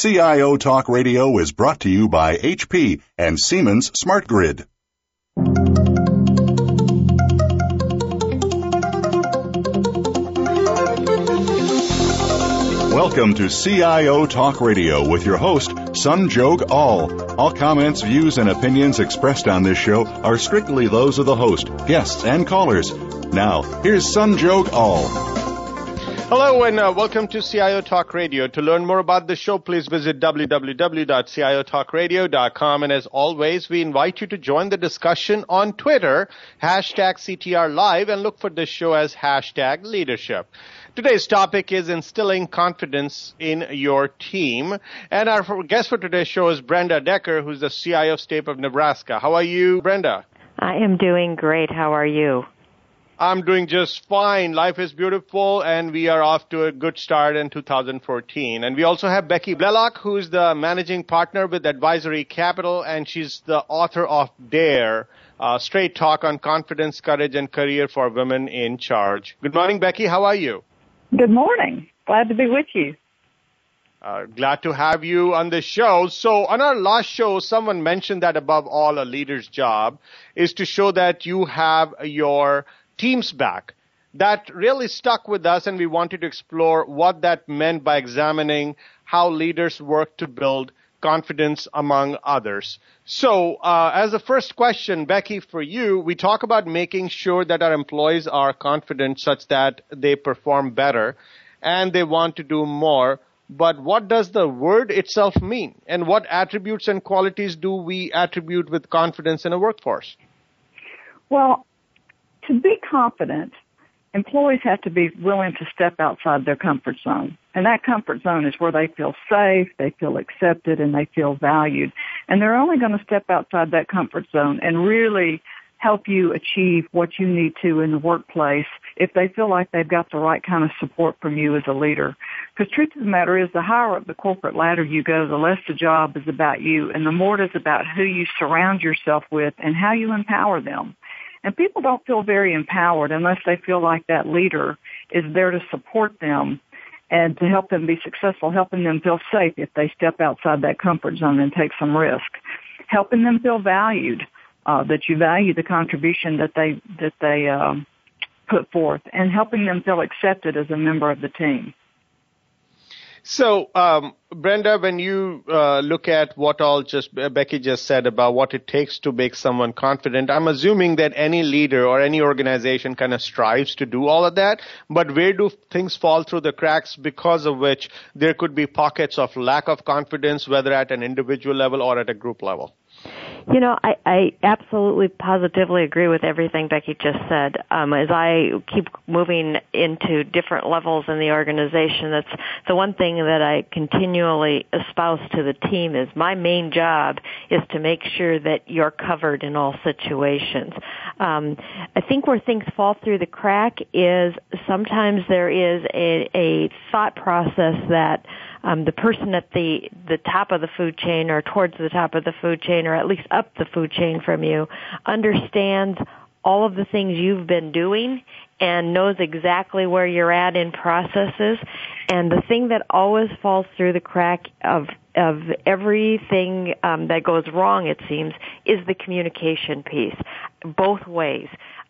CIO Talk Radio is brought to you by HP and Siemens Smart Grid. Welcome to CIO Talk Radio with your host, Sanjog Aul. All All comments, views, and opinions expressed on this show are strictly those of the host, guests, and callers. Now, here's Sanjog Aul. Hello and uh, welcome to CIO Talk Radio. To learn more about the show, please visit www.ciotalkradio.com. And as always, we invite you to join the discussion on Twitter, hashtag CTR Live, and look for this show as hashtag leadership. Today's topic is instilling confidence in your team. And our guest for today's show is Brenda Decker, who's the CIO of State of Nebraska. How are you, Brenda? I am doing great. How are you? I'm doing just fine. Life is beautiful and we are off to a good start in 2014. And we also have Becky Blalock, who's the managing partner with Advisory Capital and she's the author of Dare, uh, Straight Talk on Confidence, Courage, and Career for Women in Charge. Good morning, Becky. How are you? Good morning. Glad to be with you. Uh, glad to have you on the show. So on our last show, someone mentioned that above all, a leader's job is to show that you have your team's back. That really stuck with us and we wanted to explore what that meant by examining how leaders work to build confidence among others. So, uh, as a first question, Becky, for you, we talk about making sure that our employees are confident such that they perform better and they want to do more. But what does the word itself mean? And what attributes and qualities do we attribute with confidence in a workforce? Well, to be confident, employees have to be willing to step outside their comfort zone. And that comfort zone is where they feel safe, they feel accepted, and they feel valued. And they're only going to step outside that comfort zone and really help you achieve what you need to in the workplace if they feel like they've got the right kind of support from you as a leader. Because truth of the matter is the higher up the corporate ladder you go, the less the job is about you and the more it is about who you surround yourself with and how you empower them. And people don't feel very empowered unless they feel like that leader is there to support them and to help them be successful, helping them feel safe if they step outside that comfort zone and take some risk, helping them feel valued, uh, that you value the contribution that they that they uh, put forth, and helping them feel accepted as a member of the team. So, um, Brenda, when you uh, look at what all just Becky just said about what it takes to make someone confident, I'm assuming that any leader or any organization kind of strives to do all of that. But where do things fall through the cracks because of which there could be pockets of lack of confidence, whether at an individual level or at a group level? You know, I, I absolutely positively agree with everything Becky just said. Um, as I keep moving into different levels in the organization, that's the one thing that I continually espouse to the team is my main job is to make sure that you're covered in all situations. Um, I think where things fall through the crack is sometimes there is a, a thought process that um, the person at the the top of the food chain or towards the top of the food chain or at least up the food chain from you understands all of the things you've been doing and knows exactly where you're at in processes. And the thing that always falls through the crack of of everything um, that goes wrong it seems is the communication piece both ways.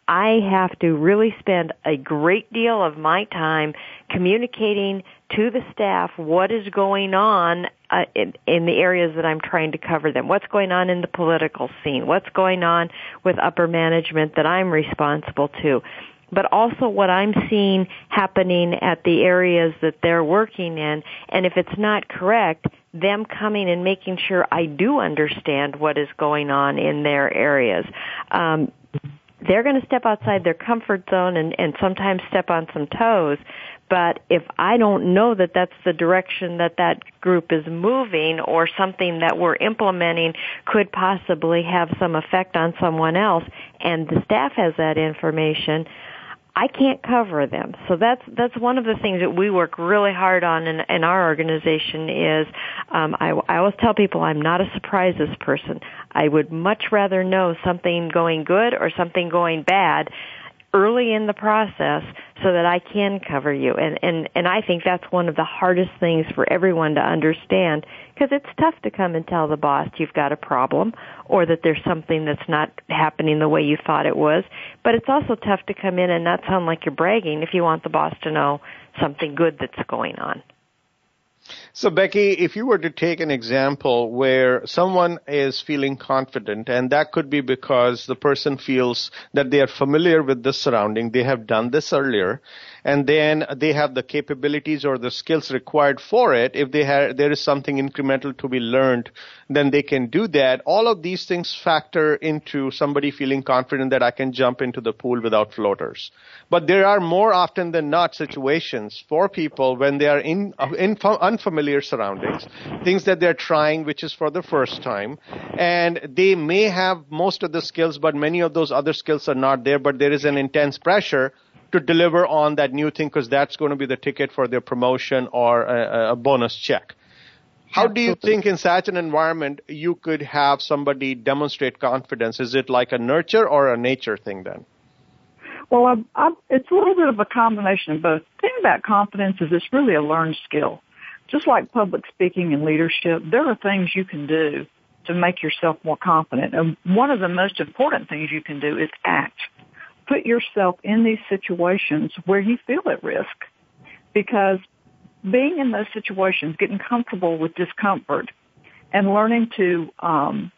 I have to really spend a great deal of my time communicating to the staff what is going on uh, in, in the areas that I'm trying to cover them. What's going on in the political scene? What's going on with upper management that I'm responsible to? But also what I'm seeing happening at the areas that they're working in. And if it's not correct, them coming and making sure I do understand what is going on in their areas. Um, they're going to step outside their comfort zone and, and sometimes step on some toes. But if I don't know that that's the direction that that group is moving or something that we're implementing could possibly have some effect on someone else and the staff has that information, I can't cover them. So that's that's one of the things that we work really hard on in, in our organization is um, I, I always tell people I'm not a surprises person. I would much rather know something going good or something going bad early in the process so that I can cover you. And, and, and I think that's one of the hardest things for everyone to understand because it's tough to come and tell the boss you've got a problem or that there's something that's not happening the way you thought it was. But it's also tough to come in and not sound like you're bragging if you want the boss to know something good that's going on. So, Becky, if you were to take an example where someone is feeling confident, and that could be because the person feels that they are familiar with the surrounding, they have done this earlier, and then they have the capabilities or the skills required for it. If they have, there is something incremental to be learned, then they can do that. All of these things factor into somebody feeling confident that I can jump into the pool without floaters. But there are more often than not situations for people when they are in, uh, in unfamiliar surroundings, things that they're trying, which is for the first time, and they may have most of the skills, but many of those other skills are not there, but there is an intense pressure to deliver on that new thing because that's going to be the ticket for their promotion or a, a bonus check. How do you think in such an environment you could have somebody demonstrate confidence? Is it like a nurture or a nature thing then? Well, I, I, it's a little bit of a combination of both. The thing about confidence is it's really a learned skill. Just like public speaking and leadership, there are things you can do to make yourself more confident. And one of the most important things you can do is act put yourself in these situations where you feel at risk because being in those situations, getting comfortable with discomfort and learning to, um,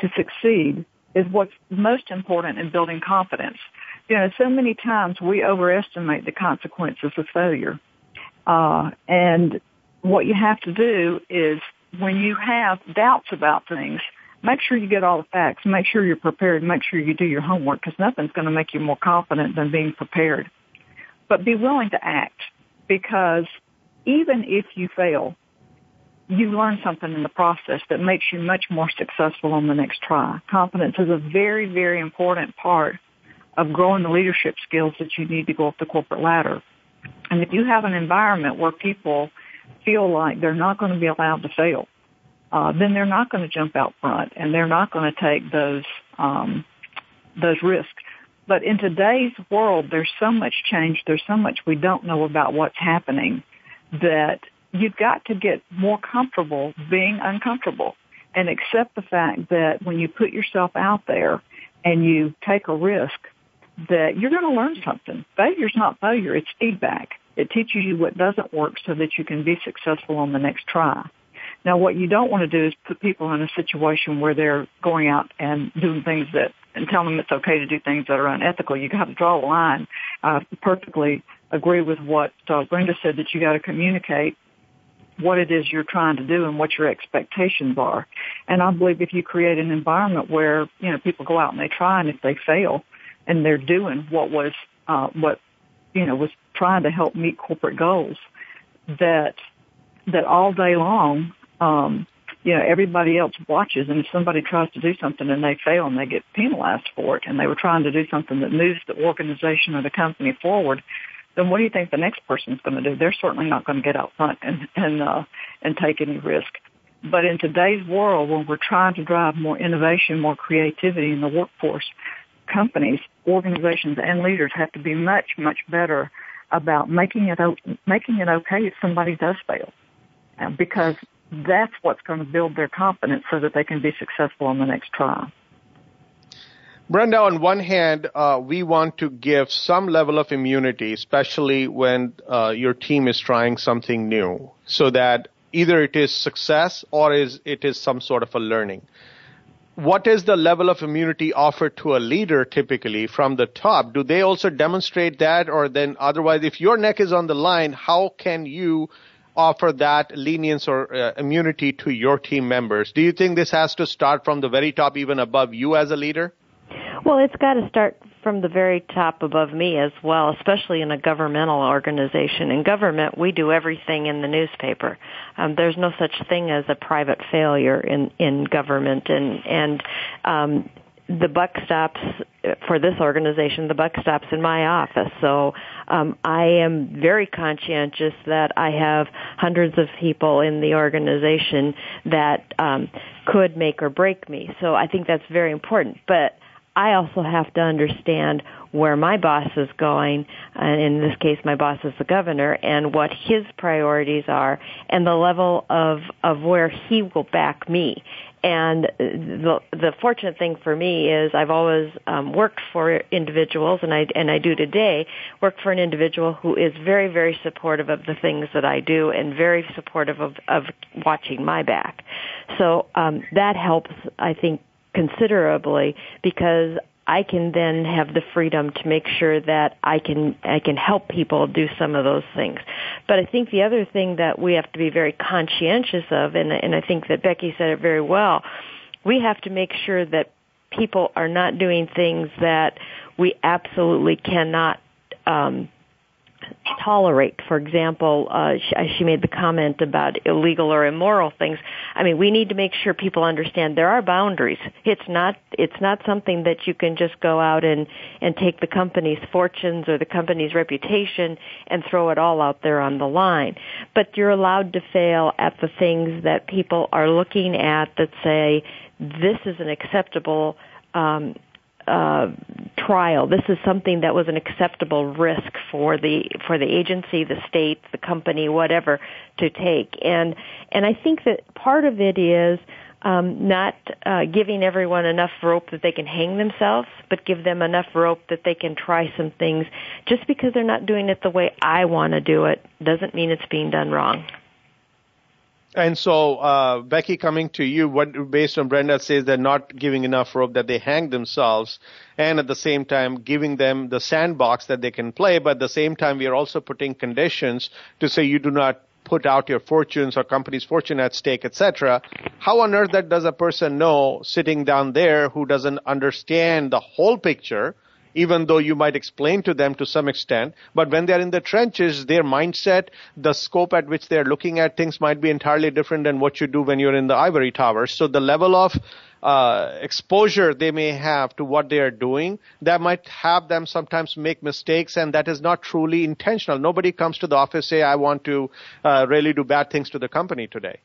to succeed is what's most important in building confidence. You know, so many times we overestimate the consequences of failure. Uh, and what you have to do is when you have doubts about things, make sure you get all the facts. Make sure you're prepared. Make sure you do your homework because nothing's going to make you more confident than being prepared. But be willing to act because even if you fail, you learn something in the process that makes you much more successful on the next try. Confidence is a very, very important part of growing the leadership skills that you need to go up the corporate ladder. And if you have an environment where people feel like they're not going to be allowed to fail, uh, then they're not going to jump out front and they're not going to take those um, those risks. But in today's world, there's so much change. There's so much we don't know about what's happening that you've got to get more comfortable being uncomfortable and accept the fact that when you put yourself out there and you take a risk, that you're going to learn something. Failure's not failure; it's feedback. It teaches you what doesn't work so that you can be successful on the next try. Now, what you don't want to do is put people in a situation where they're going out and doing things that and telling them it's okay to do things that are unethical. You got to draw a line. I perfectly agree with what uh, Brenda said that you got to communicate what it is you're trying to do and what your expectations are. And I believe if you create an environment where you know people go out and they try, and if they fail, and they're doing what was uh, what you know was trying to help meet corporate goals, that that all day long um, you know, everybody else watches and if somebody tries to do something and they fail and they get penalized for it and they were trying to do something that moves the organization or the company forward, then what do you think the next person's going to do? They're certainly not going to get out front and, and, uh, and take any risk. But in today's world, when we're trying to drive more innovation, more creativity in the workforce, companies, organizations, and leaders have to be much, much better about making it, making it okay if somebody does fail. Because that's what's going to build their confidence so that they can be successful on the next trial. Brenda, on one hand, uh, we want to give some level of immunity, especially when uh, your team is trying something new, so that either it is success or is it is some sort of a learning. What is the level of immunity offered to a leader typically from the top? Do they also demonstrate that, or then otherwise, if your neck is on the line, how can you offer that lenience or uh, immunity to your team members. Do you think this has to start from the very top, even above you as a leader? Well, it's got to start from the very top above me as well, especially in a governmental organization. In government, we do everything in the newspaper. Um, there's no such thing as a private failure in in government, and and um, the buck stops for this organization. The buck stops in my office. So um, I am very conscientious that I have hundreds of people in the organization that um, could make or break me. So I think that's very important. But I also have to understand where my boss is going, and in this case my boss is the governor, and what his priorities are, and the level of, of where he will back me. And the the fortunate thing for me is I've always um, worked for individuals, and I and I do today work for an individual who is very very supportive of the things that I do, and very supportive of of watching my back. So um, that helps, I think, considerably because I can then have the freedom to make sure that I can I can help people do some of those things. But I think the other thing that we have to be very conscientious of, and and I think that Becky said it very well, we have to make sure that people are not doing things that we absolutely cannot um, tolerate. For example, uh, she, she made the comment about illegal or immoral things. I mean, we need to make sure people understand there are boundaries. It's not it's not something that you can just go out and and take the company's fortunes or the company's reputation and throw it all out there on the line. But you're allowed to fail at the things that people are looking at that say this is an acceptable um, uh, trial. This is something that was an acceptable risk for the for the agency, the state, the company, whatever, to take. And and I think that part of it is um, not uh, giving everyone enough rope that they can hang themselves, but give them enough rope that they can try some things. Just because they're not doing it the way I want to do it doesn't mean it's being done wrong. And so, uh, Becky, coming to you, what based on Brenda says they're not giving enough rope that they hang themselves, and at the same time giving them the sandbox that they can play. But at the same time, we are also putting conditions to say you do not put out your fortunes or company's fortune at stake, etc. How on earth that does a person know sitting down there who doesn't understand the whole picture? Even though you might explain to them to some extent. But when they're in the trenches, their mindset, the scope at which they're looking at things might be entirely different than what you do when you're in the ivory tower. So the level of uh, exposure they may have to what they are doing that might have them sometimes make mistakes and that is not truly intentional nobody comes to the office say i want to uh, really do bad things to the company today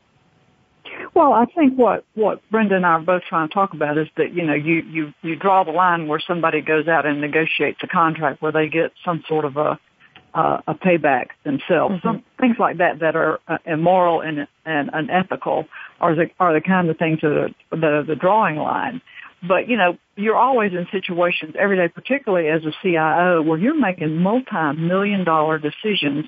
well, I think what what Brenda and I are both trying to talk about is that you know you you you draw the line where somebody goes out and negotiates a contract where they get some sort of a uh, a payback themselves. Mm-hmm. Some things like that that are uh, immoral and and unethical are the are the kind of things that are, that are the drawing line. But you know, you're always in situations every day, particularly as a CIO, where you're making multi-million dollar decisions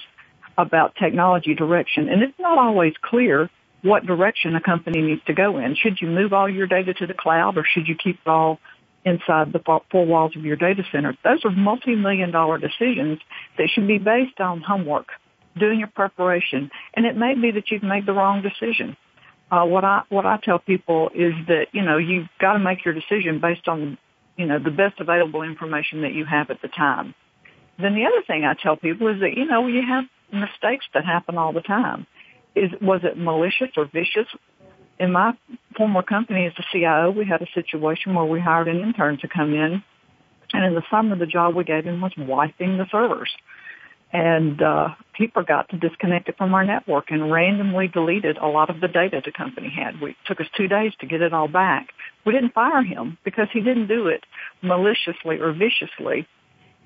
about technology direction, and it's not always clear what direction a company needs to go in. Should you move all your data to the cloud or should you keep it all inside the four walls of your data center? Those are multi-million dollar decisions that should be based on homework, doing your preparation. And it may be that you've made the wrong decision. Uh, what I, what I tell people is that, you know, you've got to make your decision based on, you know, the best available information that you have at the time. Then the other thing I tell people is that, you know, you have mistakes that happen all the time is was it malicious or vicious? In my former company as the CIO, we had a situation where we hired an intern to come in, and in the summer the job we gave him was wiping the servers. And uh, he forgot to disconnect it from our network and randomly deleted a lot of the data the company had. We, it took us two days to get it all back. We didn't fire him because he didn't do it maliciously or viciously.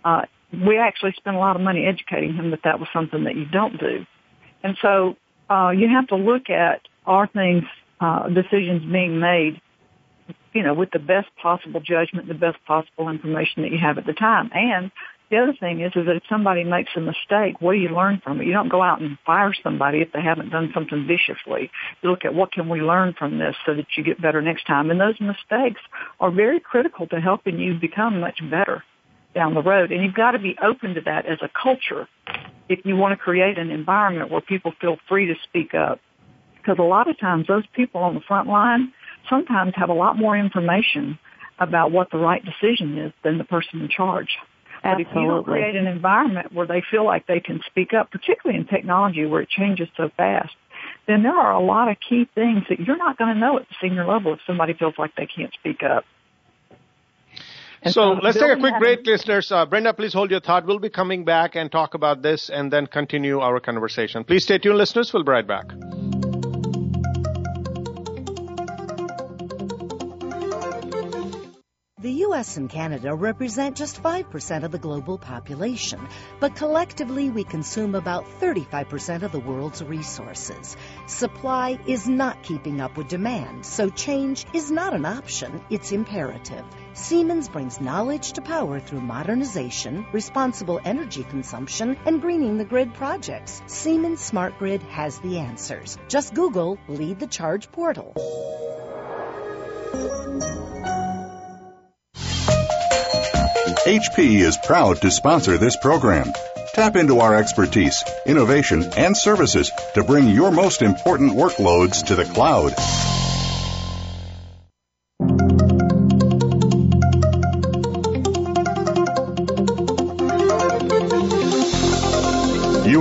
Uh, we actually spent a lot of money educating him that that was something that you don't do. And so uh, you have to look at are things, uh, decisions being made, you know, with the best possible judgment, the best possible information that you have at the time. And the other thing is, is that if somebody makes a mistake, what do you learn from it? You don't go out and fire somebody if they haven't done something viciously. You look at what can we learn from this so that you get better next time. And those mistakes are very critical to helping you become much better down the road. And you've got to be open to that as a culture if you want to create an environment where people feel free to speak up. Because a lot of times those people on the front line sometimes have a lot more information about what the right decision is than the person in charge. Absolutely. But if you don't create an environment where they feel like they can speak up, particularly in technology where it changes so fast, then there are a lot of key things that you're not going to know at the senior level if somebody feels like they can't speak up. And so, so let's take a quick break, listeners. Uh, Brenda, please hold your thought. We'll be coming back and talk about this and then continue our conversation. Please stay tuned, listeners. We'll be right back. The US and Canada represent just 5% of the global population, but collectively we consume about 35% of the world's resources. Supply is not keeping up with demand, so change is not an option, it's imperative. Siemens brings knowledge to power through modernization, responsible energy consumption, and greening the grid projects. Siemens Smart Grid has the answers. Just Google Lead the Charge portal. HP is proud to sponsor this program. Tap into our expertise, innovation, and services to bring your most important workloads to the cloud.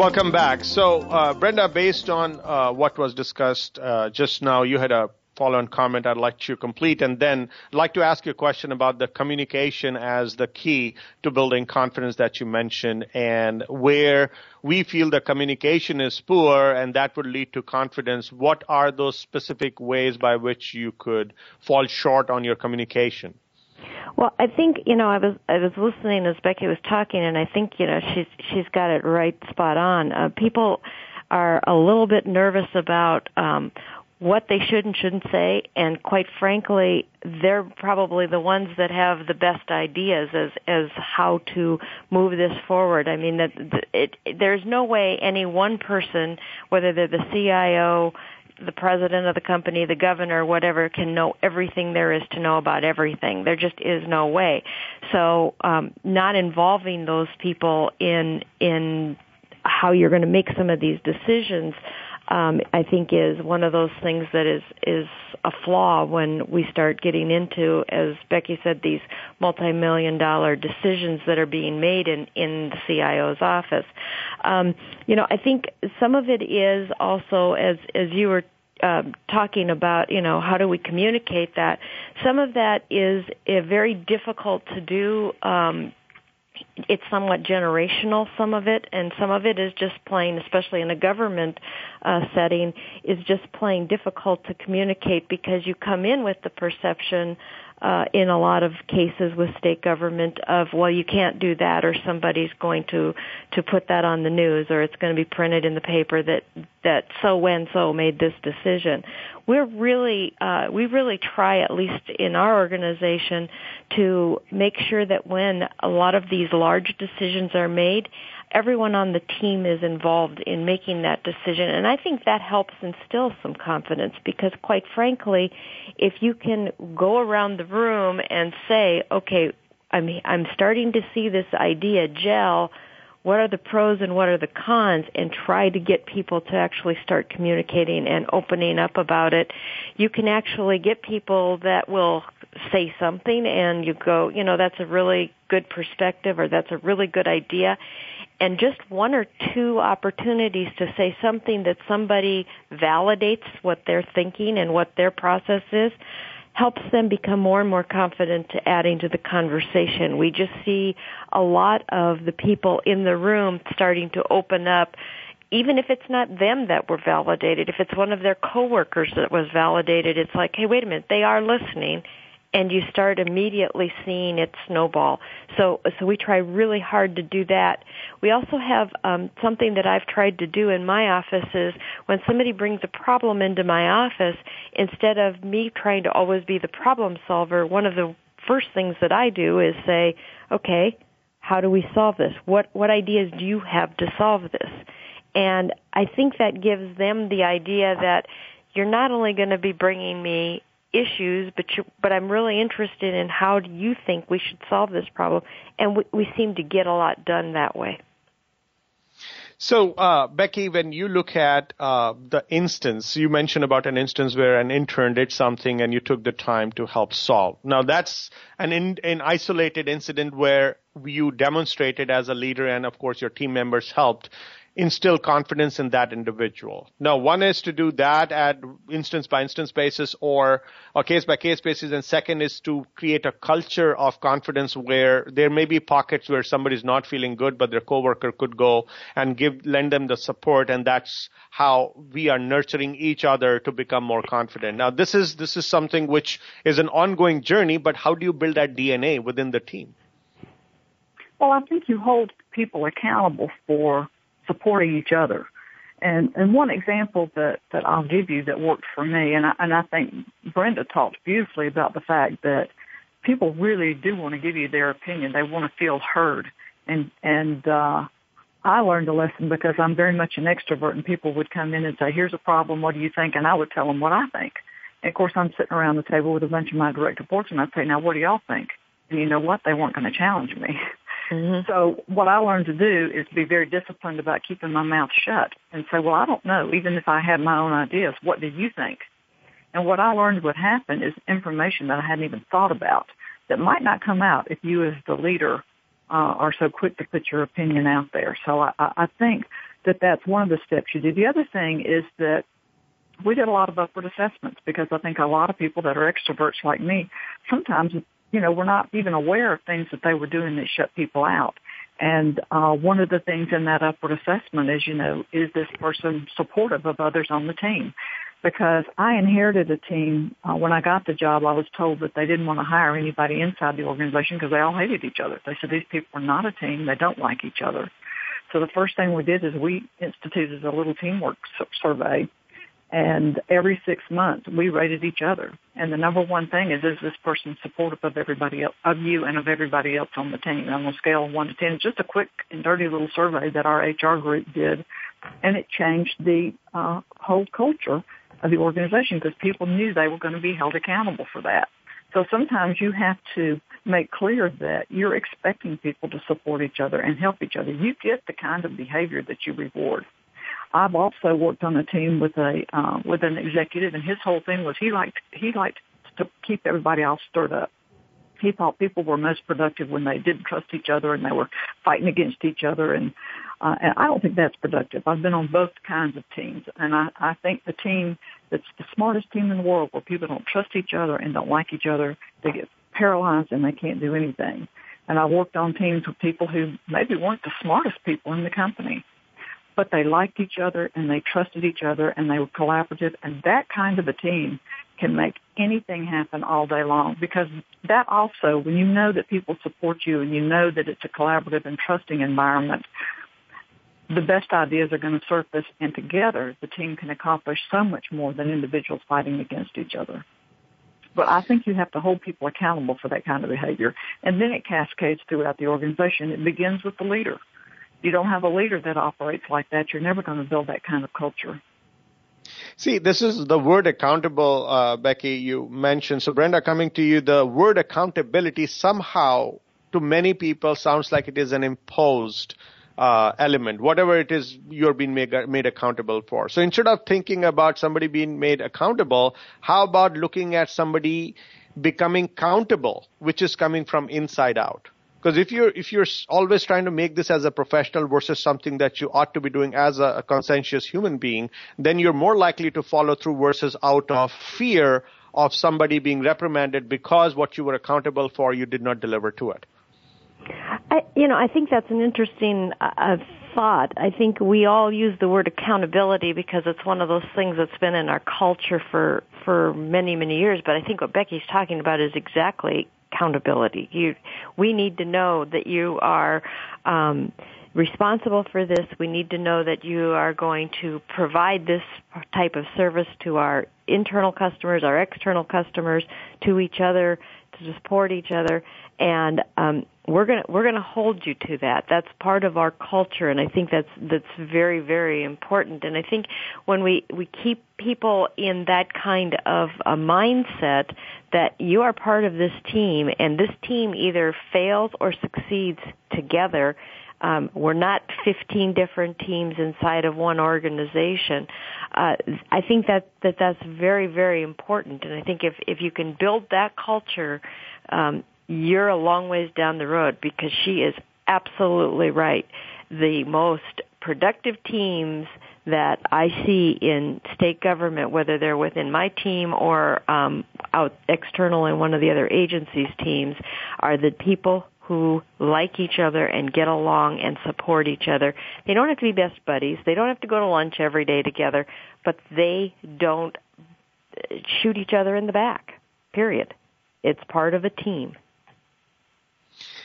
Welcome back. So, uh, Brenda, based on uh, what was discussed uh, just now, you had a follow-on comment I'd like to complete, and then I'd like to ask you a question about the communication as the key to building confidence that you mentioned, and where we feel the communication is poor, and that would lead to confidence. What are those specific ways by which you could fall short on your communication? Well, I think you know I was I was listening as Becky was talking, and I think you know she's she's got it right spot on. Uh, people are a little bit nervous about um, what they should and shouldn't say and quite frankly they're probably the ones that have the best ideas as as how to move this forward i mean that it, it there's no way any one person whether they're the CIO the president of the company, the governor, whatever, can know everything there is to know about everything. There just is no way. So, um, not involving those people in in how you're going to make some of these decisions um, I think is one of those things that is is a flaw when we start getting into, as Becky said, these multi-million dollar decisions that are being made in in the CIO's office. Um, you know, I think some of it is also as as you were uh, talking about, you know, how do we communicate that? Some of that is uh, very difficult to do um, it's somewhat generational some of it and some of it is just plain especially in a government uh, setting is just plain difficult to communicate because you come in with the perception uh, in a lot of cases with state government of well you can't do that or somebody's going to to put that on the news or it's going to be printed in the paper that that so and so made this decision. We're really uh, we really try at least in our organization to make sure that when a lot of these large decisions are made everyone on the team is involved in making that decision. And I think that helps instill some confidence because quite frankly, if you can go around the room and say, okay, I'm, I'm starting to see this idea gel, what are the pros and what are the cons? and try to get people to actually start communicating and opening up about it, you can actually get people that will say something and you go, you know, that's a really good perspective or that's a really good idea and just one or two opportunities to say something that somebody validates what they're thinking and what their process is helps them become more and more confident to adding to the conversation. We just see a lot of the people in the room starting to open up even if it's not them that were validated, if it's one of their coworkers that was validated, it's like, hey, wait a minute, they are listening and you start immediately seeing it snowball. So, so we try really hard to do that. We also have um, something that I've tried to do in my office is when somebody brings a problem into my office, instead of me trying to always be the problem solver, one of the first things that I do is say, okay, how do we solve this? What what ideas do you have to solve this? And I think that gives them the idea that you're not only going to be bringing me issues, but you, but I'm really interested in how do you think we should solve this problem, and we, we seem to get a lot done that way. So, uh, Becky, when you look at uh, the instance, you mentioned about an instance where an intern did something and you took the time to help solve. Now, that's an, in, an isolated incident where you demonstrated as a leader and, of course, your team members helped instill confidence in that individual. Now, one is to do that at instance by instance basis or a case by case basis. And second is to create a culture of confidence where there may be pockets where somebody's not feeling good, but their coworker could go and give, lend them the support. And that's how we are nurturing each other to become more confident. Now, this is, this is something which is an ongoing journey, but how do you build that DNA within the team? Well, I think you hold people accountable for supporting each other. And and one example that that I'll give you that worked for me, and I, and I think Brenda talked beautifully about the fact that people really do want to give you their opinion. They want to feel heard, and and uh, I learned a lesson because I'm very much an extrovert, and people would come in and say, "Here's a problem. What do you think?" And I would tell them what I think. And of course, I'm sitting around the table with a bunch of my direct reports, and I'd say, "Now, what do y'all think?" And you know what? They weren't going to challenge me. Mm-hmm. So what I learned to do is to be very disciplined about keeping my mouth shut and say, well, I don't know. Even if I had my own ideas, what do you think? And what I learned would happen is information that I hadn't even thought about that might not come out if you as the leader uh, are so quick to put your opinion out there. So I, I think that that's one of the steps you do. The other thing is that we did a lot of upward assessments because I think a lot of people that are extroverts like me sometimes you know, were not even aware of things that they were doing that shut people out. And uh, one of the things in that upward assessment is, you know, is this person supportive of others on the team? Because I inherited a team. Uh, when I got the job, I was told that they didn't want to hire anybody inside the organization because they all hated each other. They said these people are not a team. They don't like each other. So the first thing we did is we instituted a little teamwork survey and every six months, we rated each other. And the number one thing is, is this person supportive of everybody else, of you and of everybody else on the team on a scale of one to ten? Just a quick and dirty little survey that our HR group did. And it changed the uh, whole culture of the organization because people knew they were going to be held accountable for that. So sometimes you have to make clear that you're expecting people to support each other and help each other. You get the kind of behavior that you reward. I've also worked on a team with a uh, with an executive, and his whole thing was he liked he liked to keep everybody else stirred up. He thought people were most productive when they didn't trust each other and they were fighting against each other, and uh, and I don't think that's productive. I've been on both kinds of teams, and I, I think the team that's the smartest team in the world, where people don't trust each other and don't like each other, they get paralyzed and they can't do anything. And I worked on teams with people who maybe weren't the smartest people in the company, but they liked each other and they trusted each other and they were collaborative and that kind of a team can make anything happen all day long because that also, when you know that people support you and you know that it's a collaborative and trusting environment, the best ideas are going to surface and together the team can accomplish so much more than individuals fighting against each other. But I think you have to hold people accountable for that kind of behavior. And then it cascades throughout the organization. It begins with the leader you don't have a leader that operates like that, you're never going to build that kind of culture. See, this is the word accountable, uh, Becky, you mentioned. So, Brenda, coming to you, the word accountability somehow to many people sounds like it is an imposed uh, element, whatever it is you're being made, made accountable for. So, instead of thinking about somebody being made accountable, how about looking at somebody becoming countable, which is coming from inside out? Because if you're if you're always trying to make this as a professional versus something that you ought to be doing as a, a conscientious human being, then you're more likely to follow through versus out of fear of somebody being reprimanded because what you were accountable for you did not deliver to it. I, you know, I think that's an interesting uh, thought. I think we all use the word accountability because it's one of those things that's been in our culture for for many many years. But I think what Becky's talking about is exactly accountability. You, we need to know that you are um, responsible for this. We need to know that you are going to provide this type of service to our internal customers, our external customers, to each other, to support each other, and um, we're gonna we're gonna hold you to that. That's part of our culture, and I think that's that's very very important. And I think when we we keep people in that kind of a mindset that you are part of this team, and this team either fails or succeeds together. Um, we're not 15 different teams inside of one organization. Uh, I think that, that that's very, very important. And I think if, if you can build that culture, um, you're a long ways down the road because she is absolutely right. The most productive teams that I see in state government, whether they're within my team or um, out external in one of the other agencies' teams, are the people who like each other and get along and support each other. They don't have to be best buddies. They don't have to go to lunch every day together, but they don't shoot each other in the back. Period. It's part of a team.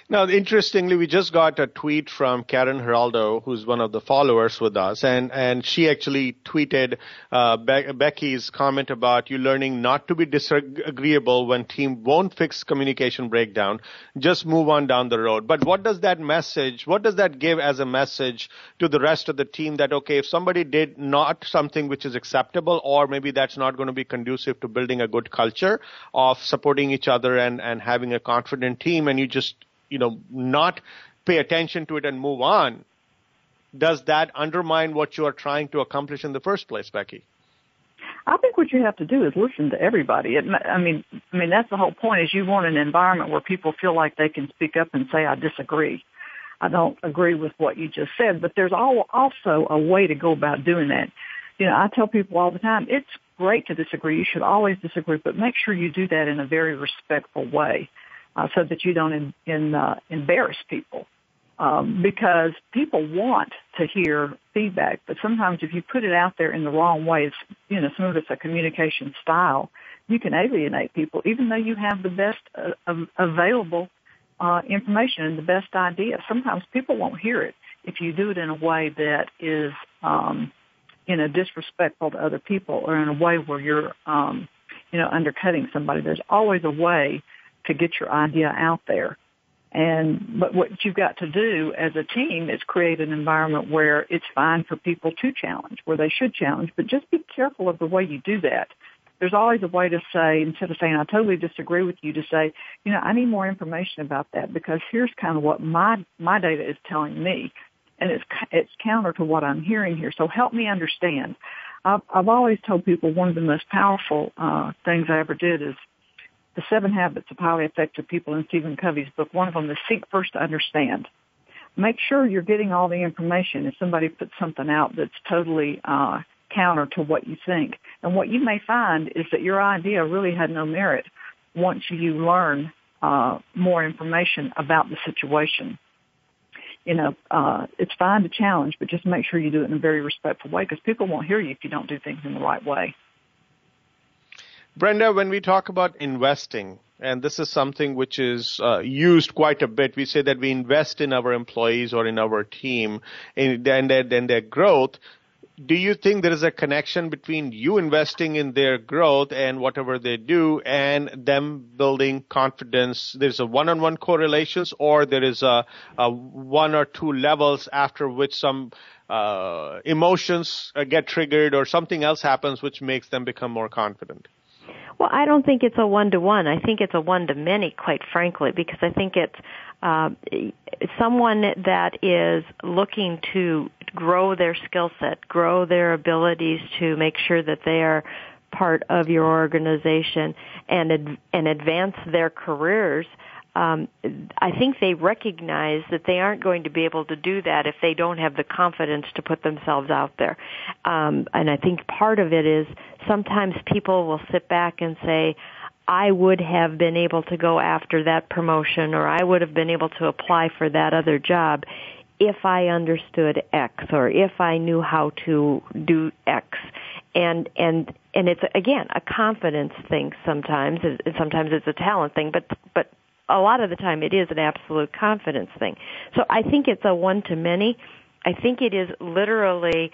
Now, interestingly, we just got a tweet from Karen Geraldo, who's one of the followers with us, and, and she actually tweeted uh, Be- Becky's comment about you learning not to be disagreeable when team won't fix communication breakdown. Just move on down the road. But what does that message, what does that give as a message to the rest of the team that, okay, if somebody did not something which is acceptable, or maybe that's not going to be conducive to building a good culture of supporting each other and, and having a confident team, and you just you know, not pay attention to it and move on, does that undermine what you are trying to accomplish in the first place, Becky? I think what you have to do is listen to everybody. It, I mean, I mean that's the whole point. Is you want an environment where people feel like they can speak up and say, "I disagree." I don't agree with what you just said, but there's also a way to go about doing that. You know, I tell people all the time, it's great to disagree. You should always disagree, but make sure you do that in a very respectful way uh, so that you don't in, in, uh, embarrass people. Um, because people want to hear feedback, but sometimes if you put it out there in the wrong way, it's, you know, some of it's a communication style, you can alienate people, even though you have the best uh, available uh, information and the best idea. Sometimes people won't hear it if you do it in a way that is, um, you know, disrespectful to other people or in a way where you're, um, you know, undercutting somebody. There's always a way to get your idea out there. And, but what you've got to do as a team is create an environment where it's fine for people to challenge, where they should challenge, but just be careful of the way you do that. There's always a way to say, instead of saying, I totally disagree with you, to say, you know, I need more information about that because here's kind of what my, my data is telling me. And it's, it's counter to what I'm hearing here. So help me understand. I've, I've always told people one of the most powerful, uh, things I ever did is the Seven Habits of Highly Effective People in Stephen Covey's book, one of them is seek first to understand. Make sure you're getting all the information if somebody puts something out that's totally uh, counter to what you think. And what you may find is that your idea really had no merit once you learn uh, more information about the situation. You know, uh, it's fine to challenge, but just make sure you do it in a very respectful way because people won't hear you if you don't do things in the right way. Brenda, when we talk about investing, and this is something which is uh, used quite a bit, we say that we invest in our employees or in our team and, and, their, and their growth. Do you think there is a connection between you investing in their growth and whatever they do and them building confidence? There's a one-on-one correlations or there is a, a one or two levels after which some uh, emotions uh, get triggered or something else happens which makes them become more confident? Well, I don't think it's a one to one. I think it's a one to many, quite frankly, because I think it's uh, someone that is looking to grow their skill set, grow their abilities to make sure that they are part of your organization and and advance their careers um, I think they recognize that they aren't going to be able to do that if they don't have the confidence to put themselves out there. Um, and I think part of it is sometimes people will sit back and say, I would have been able to go after that promotion or I would have been able to apply for that other job if I understood X or if I knew how to do X. And, and, and it's again a confidence thing sometimes, and sometimes it's a talent thing, but, but a lot of the time it is an absolute confidence thing. So I think it's a one to many. I think it is literally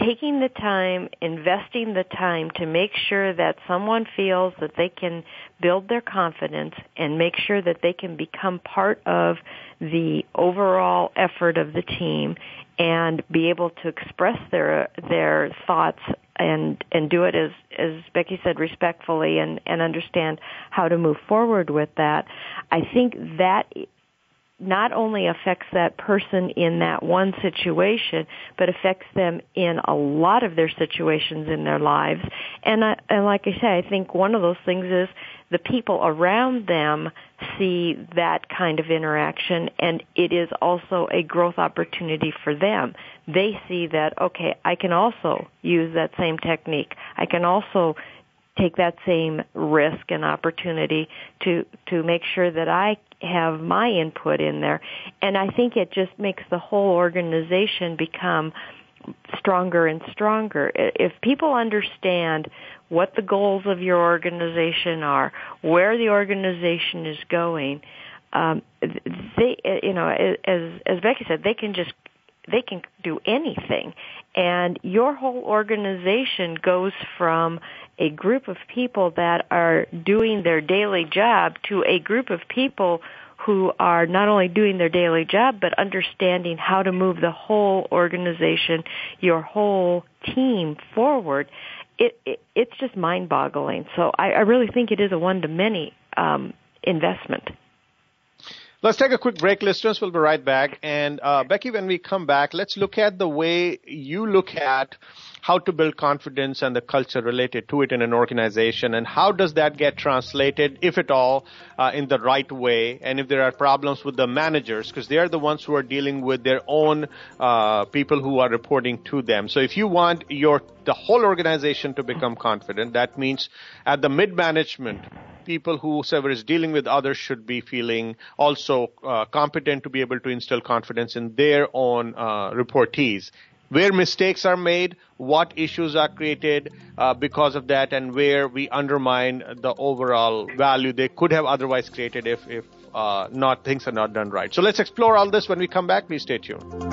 taking the time, investing the time to make sure that someone feels that they can build their confidence and make sure that they can become part of the overall effort of the team and be able to express their their thoughts and and do it as as Becky said respectfully and and understand how to move forward with that. I think that not only affects that person in that one situation, but affects them in a lot of their situations in their lives. And, I, and like I say, I think one of those things is the people around them see that kind of interaction and it is also a growth opportunity for them. They see that, okay, I can also use that same technique. I can also take that same risk and opportunity to to make sure that I have my input in there. And I think it just makes the whole organization become stronger and stronger. If people understand what the goals of your organization are where the organization is going um they you know as as Becky said they can just they can do anything and your whole organization goes from a group of people that are doing their daily job to a group of people who are not only doing their daily job but understanding how to move the whole organization, your whole team forward. It, it it's just mind boggling. So I, I really think it is a one to many um, investment. Let's take a quick break, listeners. We'll be right back. And uh, Becky, when we come back, let's look at the way you look at how to build confidence and the culture related to it in an organization, and how does that get translated, if at all, uh, in the right way, and if there are problems with the managers, because they are the ones who are dealing with their own uh, people who are reporting to them. So if you want your the whole organization to become confident, that means at the mid management, people whoever is dealing with others should be feeling also uh, competent to be able to instill confidence in their own uh, reportees where mistakes are made, what issues are created uh, because of that, and where we undermine the overall value they could have otherwise created if, if uh, not things are not done right. So let's explore all this when we come back. Please stay tuned.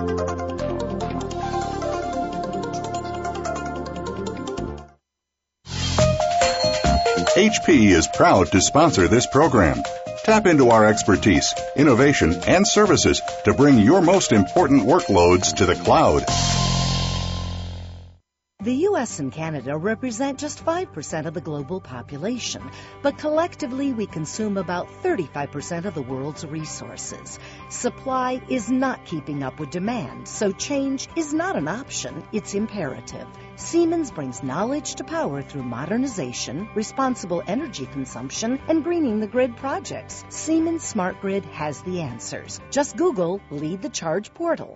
HP is proud to sponsor this program. Tap into our expertise, innovation, and services to bring your most important workloads to the cloud. US and Canada represent just 5% of the global population, but collectively we consume about 35% of the world's resources. Supply is not keeping up with demand, so change is not an option, it's imperative. Siemens brings knowledge to power through modernization, responsible energy consumption, and greening the grid projects. Siemens Smart Grid has the answers. Just Google Lead the Charge portal.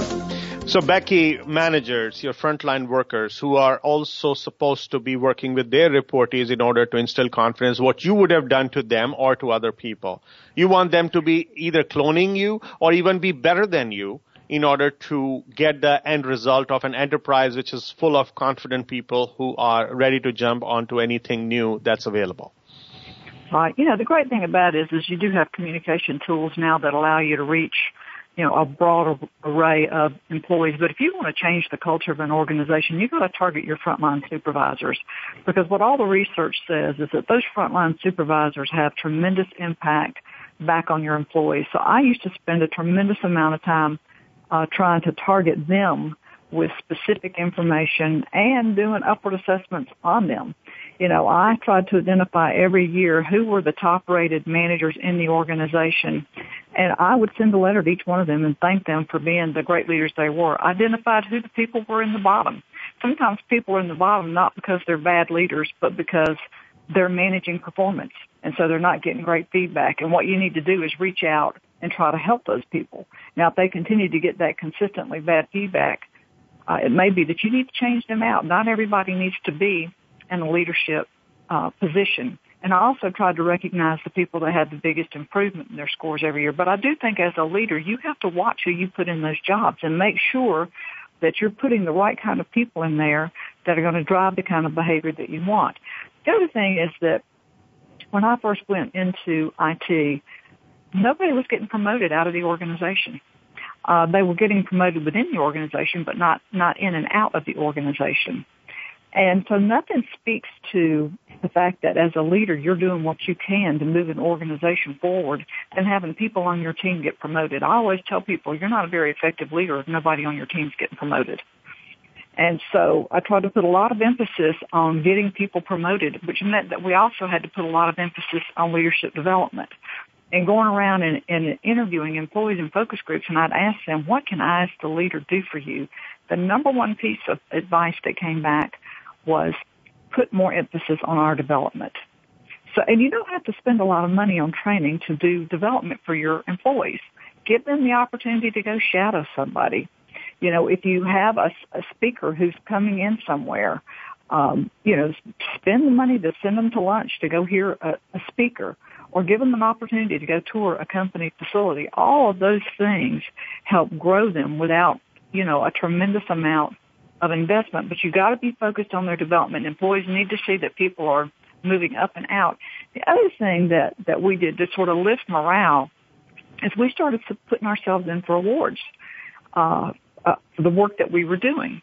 So, Becky, managers, your frontline workers who are also supposed to be working with their reportees in order to instill confidence, what you would have done to them or to other people. You want them to be either cloning you or even be better than you in order to get the end result of an enterprise which is full of confident people who are ready to jump onto anything new that's available. Right. You know, the great thing about it is, is you do have communication tools now that allow you to reach you know, a broad array of employees. But if you want to change the culture of an organization, you've got to target your frontline supervisors because what all the research says is that those frontline supervisors have tremendous impact back on your employees. So I used to spend a tremendous amount of time uh, trying to target them with specific information and doing upward assessments on them you know, I tried to identify every year who were the top rated managers in the organization. And I would send a letter to each one of them and thank them for being the great leaders they were. Identified who the people were in the bottom. Sometimes people are in the bottom not because they're bad leaders, but because they're managing performance. And so they're not getting great feedback. And what you need to do is reach out and try to help those people. Now, if they continue to get that consistently bad feedback, uh, it may be that you need to change them out. Not everybody needs to be in a leadership uh, position. And I also tried to recognize the people that had the biggest improvement in their scores every year. But I do think as a leader, you have to watch who you put in those jobs and make sure that you're putting the right kind of people in there that are going to drive the kind of behavior that you want. The other thing is that when I first went into IT, nobody was getting promoted out of the organization. Uh, they were getting promoted within the organization, but not not in and out of the organization. And so nothing speaks to the fact that as a leader, you're doing what you can to move an organization forward and having people on your team get promoted. I always tell people you're not a very effective leader if nobody on your team's getting promoted. And so I tried to put a lot of emphasis on getting people promoted, which meant that we also had to put a lot of emphasis on leadership development and going around and, and interviewing employees in focus groups and I'd ask them, what can I as the leader do for you? The number one piece of advice that came back was put more emphasis on our development. So, and you don't have to spend a lot of money on training to do development for your employees. Give them the opportunity to go shadow somebody. You know, if you have a, a speaker who's coming in somewhere, um, you know, spend the money to send them to lunch to go hear a, a speaker or give them an opportunity to go tour a company facility. All of those things help grow them without, you know, a tremendous amount of investment, but you got to be focused on their development. Employees need to see that people are moving up and out. The other thing that, that we did to sort of lift morale is we started putting ourselves in for awards, uh, uh, for the work that we were doing.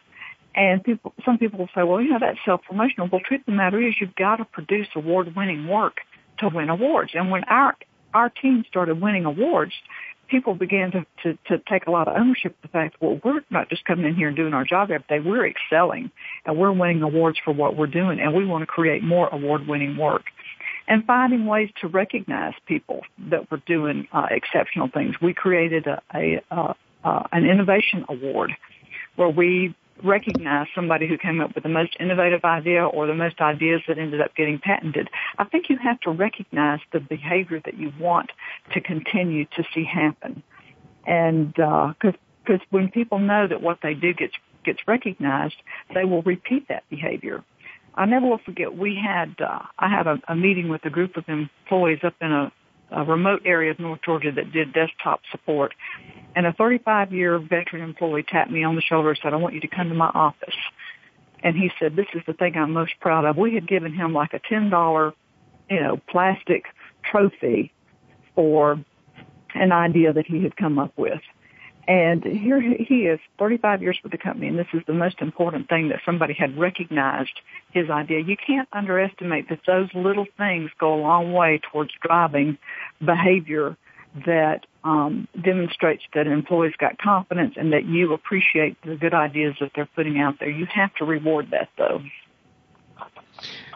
And people, some people will say, well, you know, that's self-promotional. Well, truth of the matter is you've got to produce award-winning work to win awards. And when our, our team started winning awards, people began to, to, to take a lot of ownership of the fact, well, we're not just coming in here and doing our job every day. We're excelling and we're winning awards for what we're doing and we want to create more award winning work. And finding ways to recognize people that were doing uh, exceptional things. We created a, a uh, uh, an innovation award where we recognize somebody who came up with the most innovative idea or the most ideas that ended up getting patented. I think you have to recognize the behavior that you want to continue to see happen. And uh, because uh, because when people know that what they do gets gets recognized, they will repeat that behavior. I never will forget. We had uh, I had a, a meeting with a group of employees up in a, a remote area of North Georgia that did desktop support, and a 35 year veteran employee tapped me on the shoulder and said, I want you to come to my office. And he said, this is the thing I'm most proud of. We had given him like a $10, you know, plastic trophy for an idea that he had come up with. And here he is, 35 years with the company, and this is the most important thing that somebody had recognized his idea. You can't underestimate that those little things go a long way towards driving behavior that um, demonstrates that an employee's got confidence and that you appreciate the good ideas that they're putting out there. You have to reward that though.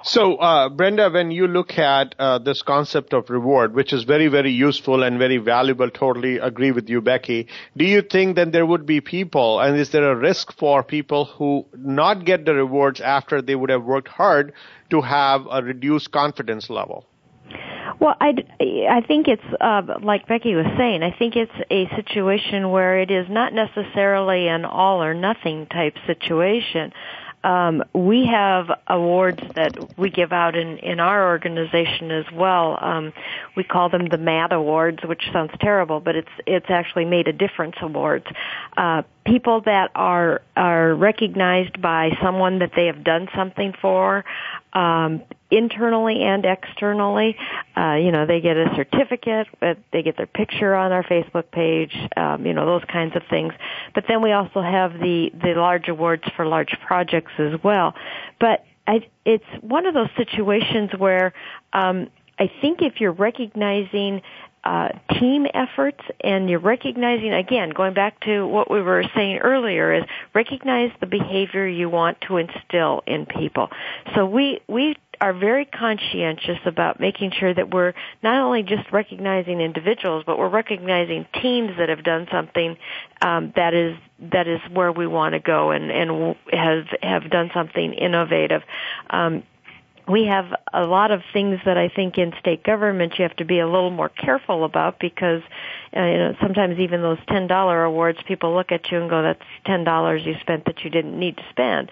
So, uh, Brenda, when you look at uh, this concept of reward, which is very, very useful and very valuable, totally agree with you, Becky. Do you think that there would be people, and is there a risk for people who not get the rewards after they would have worked hard to have a reduced confidence level? Well, I, I think it's uh, like Becky was saying. I think it's a situation where it is not necessarily an all or nothing type situation. Um, we have awards that we give out in, in our organization as well. Um, we call them the MAD Awards, which sounds terrible, but it's it's actually made a difference awards. Uh, people that are are recognized by someone that they have done something for, um, internally and externally. Uh, you know, they get a certificate, but they get their picture on our Facebook page, um, you know, those kinds of things. But then we also have the, the large awards for large projects as well. But I, it's one of those situations where, um, I think if you're recognizing uh, team efforts and you're recognizing again going back to what we were saying earlier is recognize the behavior you want to instill in people so we we are very conscientious about making sure that we're not only just recognizing individuals but we're recognizing teams that have done something um, that is that is where we want to go and and have have done something innovative. Um, we have a lot of things that I think in state government you have to be a little more careful about because uh, you know sometimes even those ten dollar awards people look at you and go that's ten dollars you spent that you didn't need to spend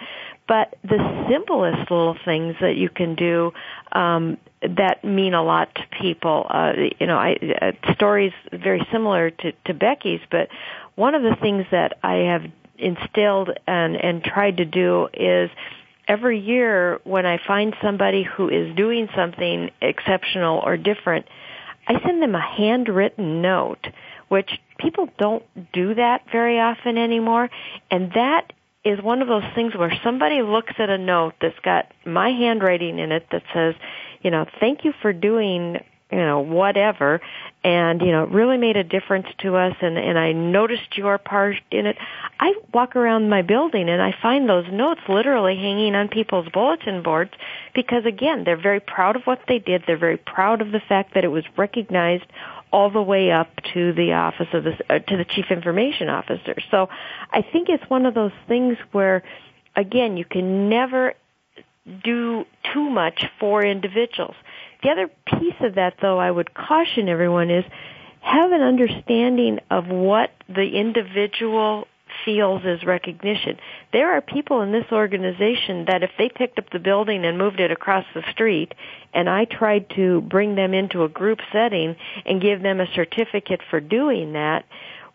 but the simplest little things that you can do um, that mean a lot to people uh, you know I uh, stories very similar to to Becky's but one of the things that I have instilled and and tried to do is every year when I find somebody who is doing something exceptional or different, I send them a handwritten note, which people don't do that very often anymore. And that is one of those things where somebody looks at a note that's got my handwriting in it that says, you know, thank you for doing you know, whatever. And, you know, it really made a difference to us and, and I noticed your part in it. I walk around my building and I find those notes literally hanging on people's bulletin boards because again, they're very proud of what they did. They're very proud of the fact that it was recognized all the way up to the office of the, uh, to the chief information officer. So I think it's one of those things where, again, you can never do too much for individuals. The other piece of that, though, I would caution everyone is have an understanding of what the individual feels as recognition. There are people in this organization that if they picked up the building and moved it across the street and I tried to bring them into a group setting and give them a certificate for doing that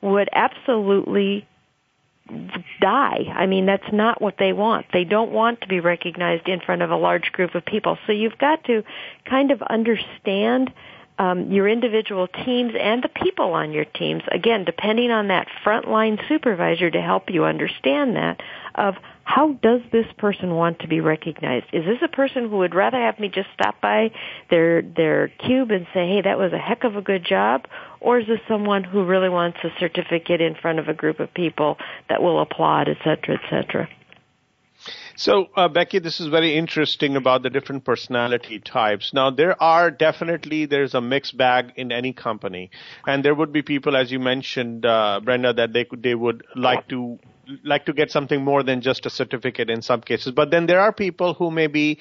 would absolutely die. I mean, that's not what they want. They don't want to be recognized in front of a large group of people. So you've got to kind of understand um, your individual teams and the people on your teams. Again, depending on that frontline supervisor to help you understand that of how does this person want to be recognized? Is this a person who would rather have me just stop by their their cube and say, "Hey, that was a heck of a good job," or is this someone who really wants a certificate in front of a group of people that will applaud, et cetera, et cetera? So, uh, Becky, this is very interesting about the different personality types. Now, there are definitely there's a mixed bag in any company, and there would be people, as you mentioned, uh, Brenda, that they could, they would like to like to get something more than just a certificate in some cases. But then there are people who may be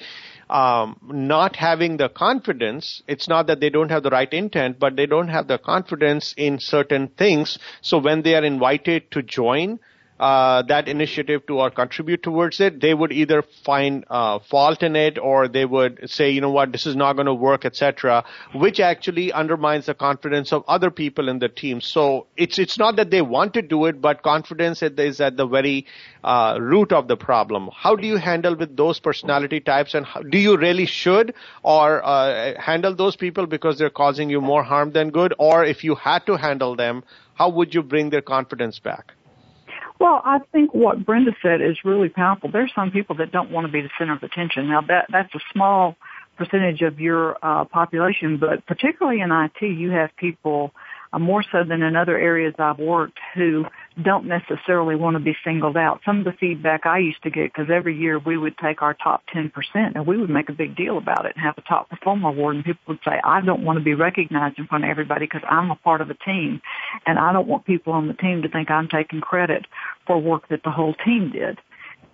um, not having the confidence. It's not that they don't have the right intent, but they don't have the confidence in certain things. So when they are invited to join, uh, that initiative to or contribute towards it, they would either find uh, fault in it or they would say, you know what, this is not going to work, etc., which actually undermines the confidence of other people in the team. So it's it's not that they want to do it, but confidence is at the very uh, root of the problem. How do you handle with those personality types, and how, do you really should or uh, handle those people because they're causing you more harm than good, or if you had to handle them, how would you bring their confidence back? Well, I think what Brenda said is really powerful. There's some people that don't want to be the center of attention. Now that that's a small percentage of your uh, population, but particularly in IT, you have people uh, more so than in other areas I've worked who don't necessarily want to be singled out. Some of the feedback I used to get, because every year we would take our top 10% and we would make a big deal about it and have a top performer award and people would say, I don't want to be recognized in front of everybody because I'm a part of a team and I don't want people on the team to think I'm taking credit for work that the whole team did.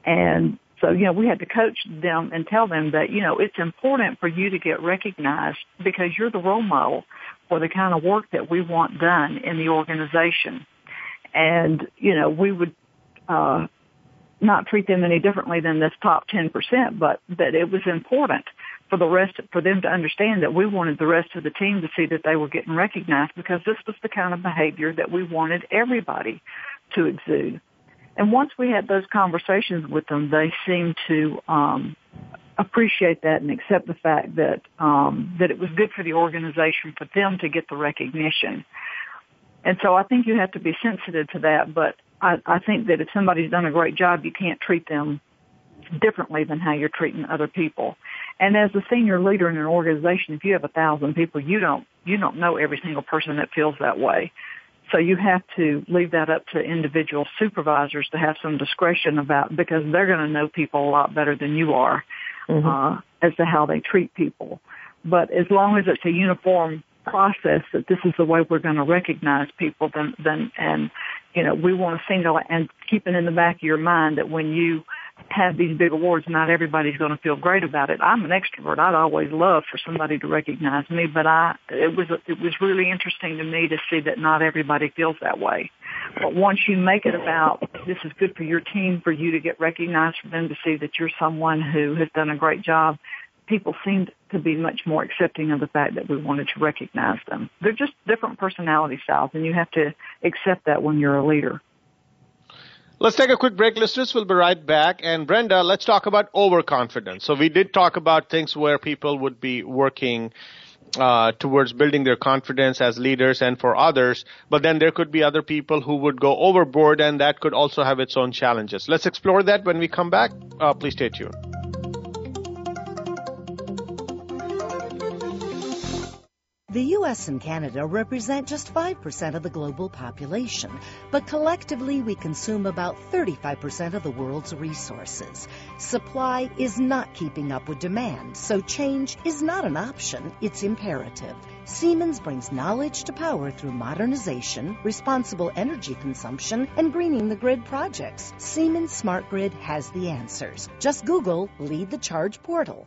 And so, you know, we had to coach them and tell them that, you know, it's important for you to get recognized because you're the role model for the kind of work that we want done in the organization and you know we would uh, not treat them any differently than this top 10%, but that it was important for the rest for them to understand that we wanted the rest of the team to see that they were getting recognized because this was the kind of behavior that we wanted everybody to exude. And once we had those conversations with them, they seemed to um, appreciate that and accept the fact that um, that it was good for the organization for them to get the recognition. And so I think you have to be sensitive to that, but I, I think that if somebody's done a great job, you can't treat them differently than how you're treating other people. And as a senior leader in an organization, if you have a thousand people, you don't, you don't know every single person that feels that way. So you have to leave that up to individual supervisors to have some discretion about because they're going to know people a lot better than you are mm-hmm. uh, as to how they treat people. But as long as it's a uniform process that this is the way we're going to recognize people then then and you know we want to single and keep it in the back of your mind that when you have these big awards not everybody's going to feel great about it. I'm an extrovert. I'd always love for somebody to recognize me but i it was it was really interesting to me to see that not everybody feels that way. But once you make it about this is good for your team for you to get recognized for them to see that you're someone who has done a great job people seemed to be much more accepting of the fact that we wanted to recognize them. They're just different personality styles, and you have to accept that when you're a leader. Let's take a quick break, listeners. We'll be right back. And Brenda, let's talk about overconfidence. So we did talk about things where people would be working uh, towards building their confidence as leaders and for others, but then there could be other people who would go overboard, and that could also have its own challenges. Let's explore that when we come back. Uh, please stay tuned. The US and Canada represent just 5% of the global population, but collectively we consume about 35% of the world's resources. Supply is not keeping up with demand, so change is not an option, it's imperative. Siemens brings knowledge to power through modernization, responsible energy consumption, and greening the grid projects. Siemens Smart Grid has the answers. Just Google Lead the Charge portal.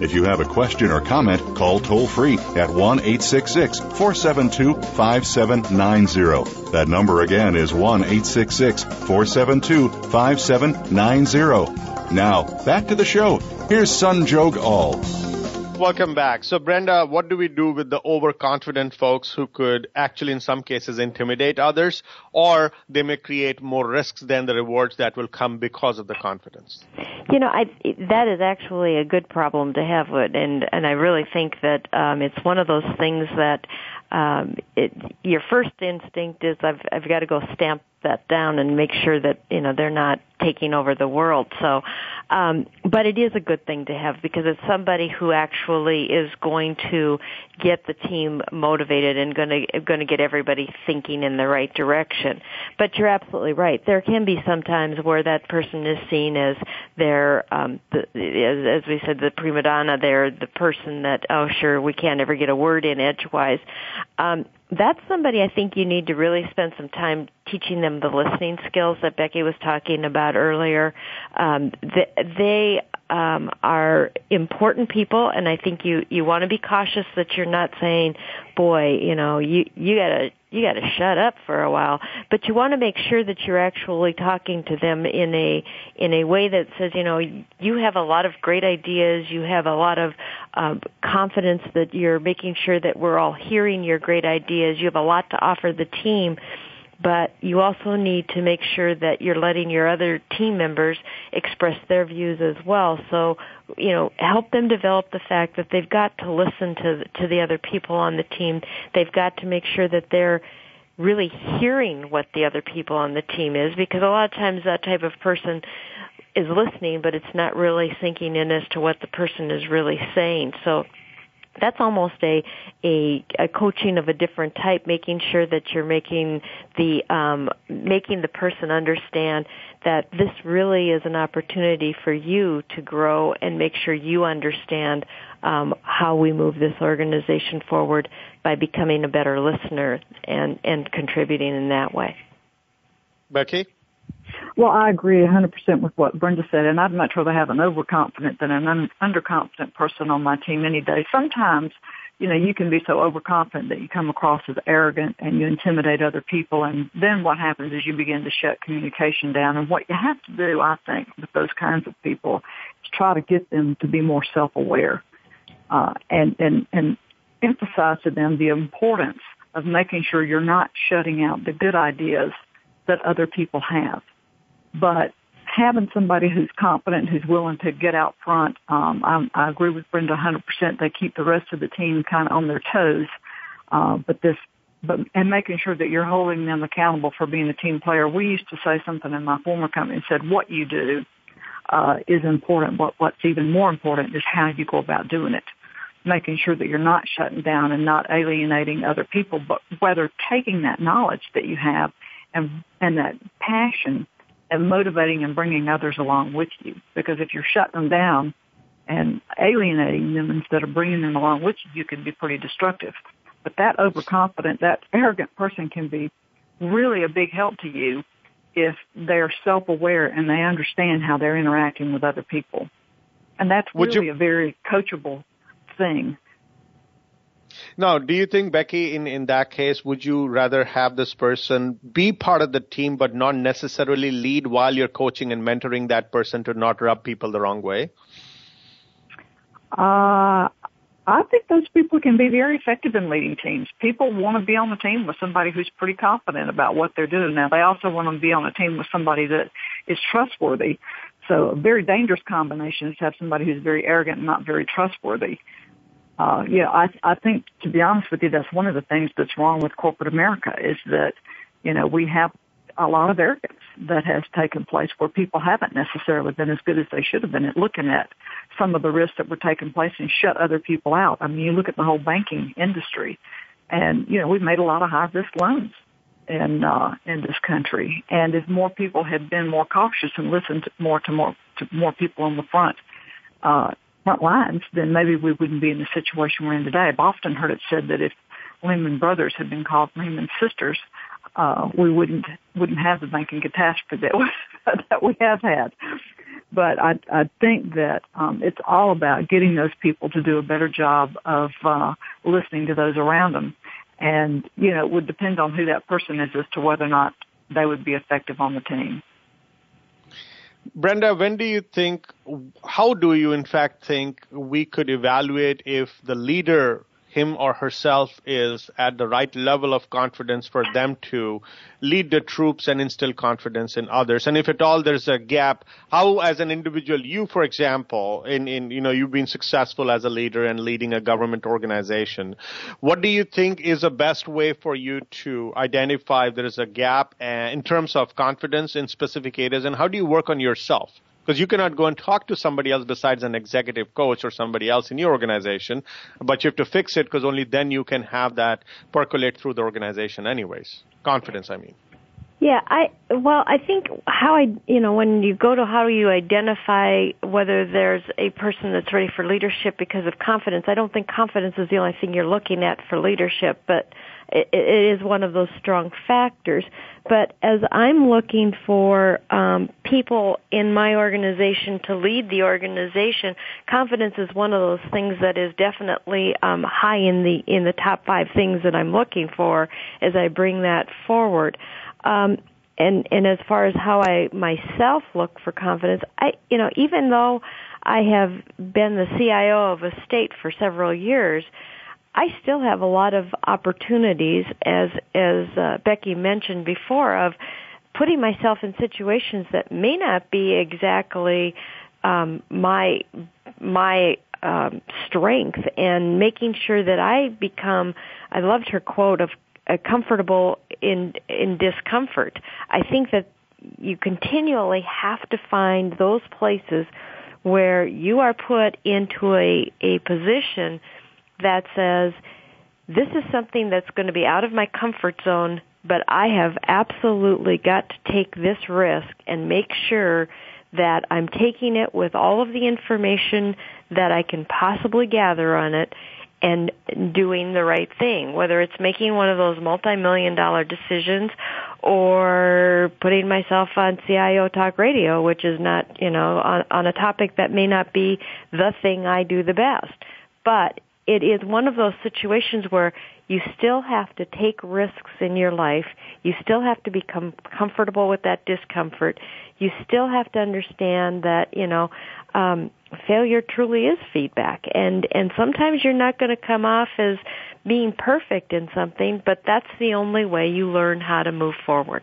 If you have a question or comment, call toll free at 1 866 472 5790. That number again is 1 866 472 5790. Now, back to the show. Here's Sanjog Aul. Welcome back. So, Brenda, what do we do with the overconfident folks who could actually, in some cases, intimidate others, or they may create more risks than the rewards that will come because of the confidence? You know, I, that is actually a good problem to have, and and I really think that um, it's one of those things that um, it, your first instinct is I've I've got to go stamp that down and make sure that you know they're not taking over the world. So, um, but it is a good thing to have because it's somebody who actually is going to get the team motivated and going to going to get everybody thinking in the right direction. But you're absolutely right. There can be some times where that person is seen as their um, the, as, as we said the prima donna. They're the person that oh sure we can't ever get a word in edgewise. Um, that's somebody I think you need to really spend some time teaching them the listening skills that Becky was talking about earlier. Um, they, they um, are important people, and I think you you want to be cautious that you're not saying, "Boy, you know, you you gotta you got to shut up for a while but you want to make sure that you're actually talking to them in a in a way that says you know you have a lot of great ideas you have a lot of uh, confidence that you're making sure that we're all hearing your great ideas you have a lot to offer the team but you also need to make sure that you're letting your other team members express their views as well. So, you know, help them develop the fact that they've got to listen to to the other people on the team. They've got to make sure that they're really hearing what the other people on the team is because a lot of times that type of person is listening but it's not really sinking in as to what the person is really saying. So that's almost a, a a coaching of a different type, making sure that you're making the um, making the person understand that this really is an opportunity for you to grow and make sure you understand um, how we move this organization forward by becoming a better listener and and contributing in that way. Becky. Well, I agree 100% with what Brenda said, and I'd much rather have an overconfident than an un- underconfident person on my team any day. Sometimes, you know, you can be so overconfident that you come across as arrogant and you intimidate other people, and then what happens is you begin to shut communication down. And what you have to do, I think, with those kinds of people is try to get them to be more self-aware uh, and and and emphasize to them the importance of making sure you're not shutting out the good ideas that other people have. But having somebody who's competent, who's willing to get out front, um, I, I agree with Brenda 100%. They keep the rest of the team kind of on their toes. Uh, but this, but, and making sure that you're holding them accountable for being a team player. We used to say something in my former company said, what you do, uh, is important. What, what's even more important is how you go about doing it. Making sure that you're not shutting down and not alienating other people, but whether taking that knowledge that you have and, and that passion and motivating and bringing others along with you. Because if you're shutting them down and alienating them instead of bringing them along with you, you can be pretty destructive. But that overconfident, that arrogant person can be really a big help to you if they're self-aware and they understand how they're interacting with other people. And that's Would really you... a very coachable thing. Now, do you think, Becky, in, in that case, would you rather have this person be part of the team but not necessarily lead while you're coaching and mentoring that person to not rub people the wrong way? Uh, I think those people can be very effective in leading teams. People want to be on the team with somebody who's pretty confident about what they're doing. Now, they also want to be on a team with somebody that is trustworthy. So a very dangerous combination is to have somebody who's very arrogant and not very trustworthy. Uh, yeah, I, I think to be honest with you, that's one of the things that's wrong with corporate America is that, you know, we have a lot of arrogance that has taken place where people haven't necessarily been as good as they should have been at looking at some of the risks that were taking place and shut other people out. I mean, you look at the whole banking industry and, you know, we've made a lot of high risk loans in, uh, in this country. And if more people had been more cautious and listened more to more, to more people on the front, uh, front lines, then maybe we wouldn't be in the situation we're in today. I've often heard it said that if Lehman Brothers had been called Lehman Sisters, uh, we wouldn't wouldn't have the banking catastrophe that we, that we have had. But I, I think that um, it's all about getting those people to do a better job of uh, listening to those around them, and you know it would depend on who that person is as to whether or not they would be effective on the team. Brenda, when do you think, how do you in fact think we could evaluate if the leader him or herself is at the right level of confidence for them to lead the troops and instill confidence in others. And if at all there's a gap, how as an individual, you, for example, in, in, you know, you've been successful as a leader and leading a government organization. What do you think is the best way for you to identify if there is a gap uh, in terms of confidence in specific areas and how do you work on yourself? Because you cannot go and talk to somebody else besides an executive coach or somebody else in your organization, but you have to fix it because only then you can have that percolate through the organization anyways. Confidence, I mean. Yeah, I well, I think how I you know when you go to how do you identify whether there's a person that's ready for leadership because of confidence. I don't think confidence is the only thing you're looking at for leadership, but it, it is one of those strong factors. But as I'm looking for um, people in my organization to lead the organization, confidence is one of those things that is definitely um, high in the in the top five things that I'm looking for as I bring that forward. Um, and and as far as how I myself look for confidence, I you know even though I have been the CIO of a state for several years, I still have a lot of opportunities, as as uh, Becky mentioned before, of putting myself in situations that may not be exactly um, my my um, strength, and making sure that I become. I loved her quote of uh, comfortable in in discomfort. I think that you continually have to find those places where you are put into a a position that says, this is something that's going to be out of my comfort zone, but I have absolutely got to take this risk and make sure that I'm taking it with all of the information that I can possibly gather on it and doing the right thing, whether it's making one of those multi-million dollar decisions or putting myself on CIO Talk Radio, which is not, you know, on, on a topic that may not be the thing I do the best. But it is one of those situations where you still have to take risks in your life. You still have to become comfortable with that discomfort. You still have to understand that, you know, um, failure truly is feedback. And, and sometimes you're not going to come off as being perfect in something, but that's the only way you learn how to move forward.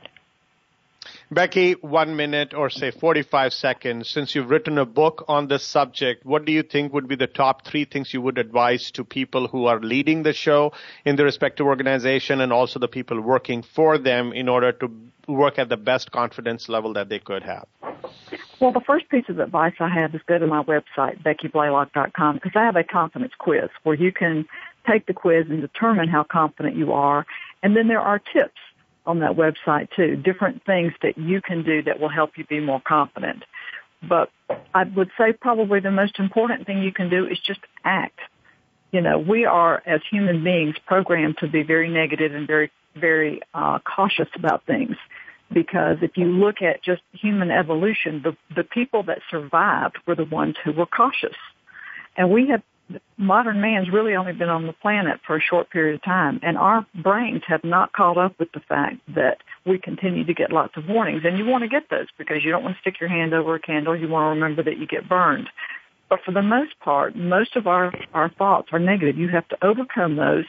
Becky, one minute or say 45 seconds. Since you've written a book on this subject, what do you think would be the top three things you would advise to people who are leading the show in their respective organization and also the people working for them in order to work at the best confidence level that they could have? Well, the first piece of advice I have is go to my website, beckyblalock.com, because I have a confidence quiz where you can take the quiz and determine how confident you are. And then there are tips on that website too, different things that you can do that will help you be more confident. But I would say probably the most important thing you can do is just act. you know, we are as human beings programmed to be very negative and very, very uh, cautious about things. Because if you look at just human evolution, the the people that survived were the ones who were cautious, and we have modern man's really only been on the planet for a short period of time, and our brains have not caught up with the fact that we continue to get lots of warnings. And you want to get those because you don't want to stick your hand over a candle. You want to remember that you get burned. But for the most part, most of our, our thoughts are negative. You have to overcome those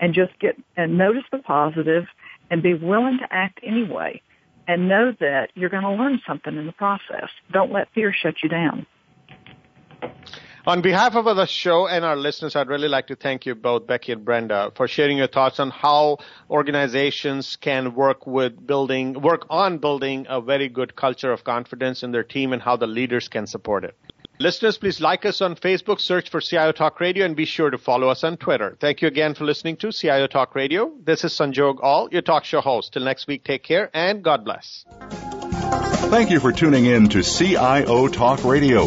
and just get and notice the positive and be willing to act anyway and know that you're going to learn something in the process. Don't let fear shut you down. On behalf of the show and our listeners, I'd really like to thank you both, Becky and Brenda, for sharing your thoughts on how organizations can work with building, work on building a very good culture of confidence in their team and how the leaders can support it. Listeners, please like us on Facebook, search for CIO Talk Radio, and be sure to follow us on Twitter. Thank you again for listening to CIO Talk Radio. This is Sanjog Aul, your talk show host. Till next week, take care and God bless. Thank you for tuning in to CIO Talk Radio.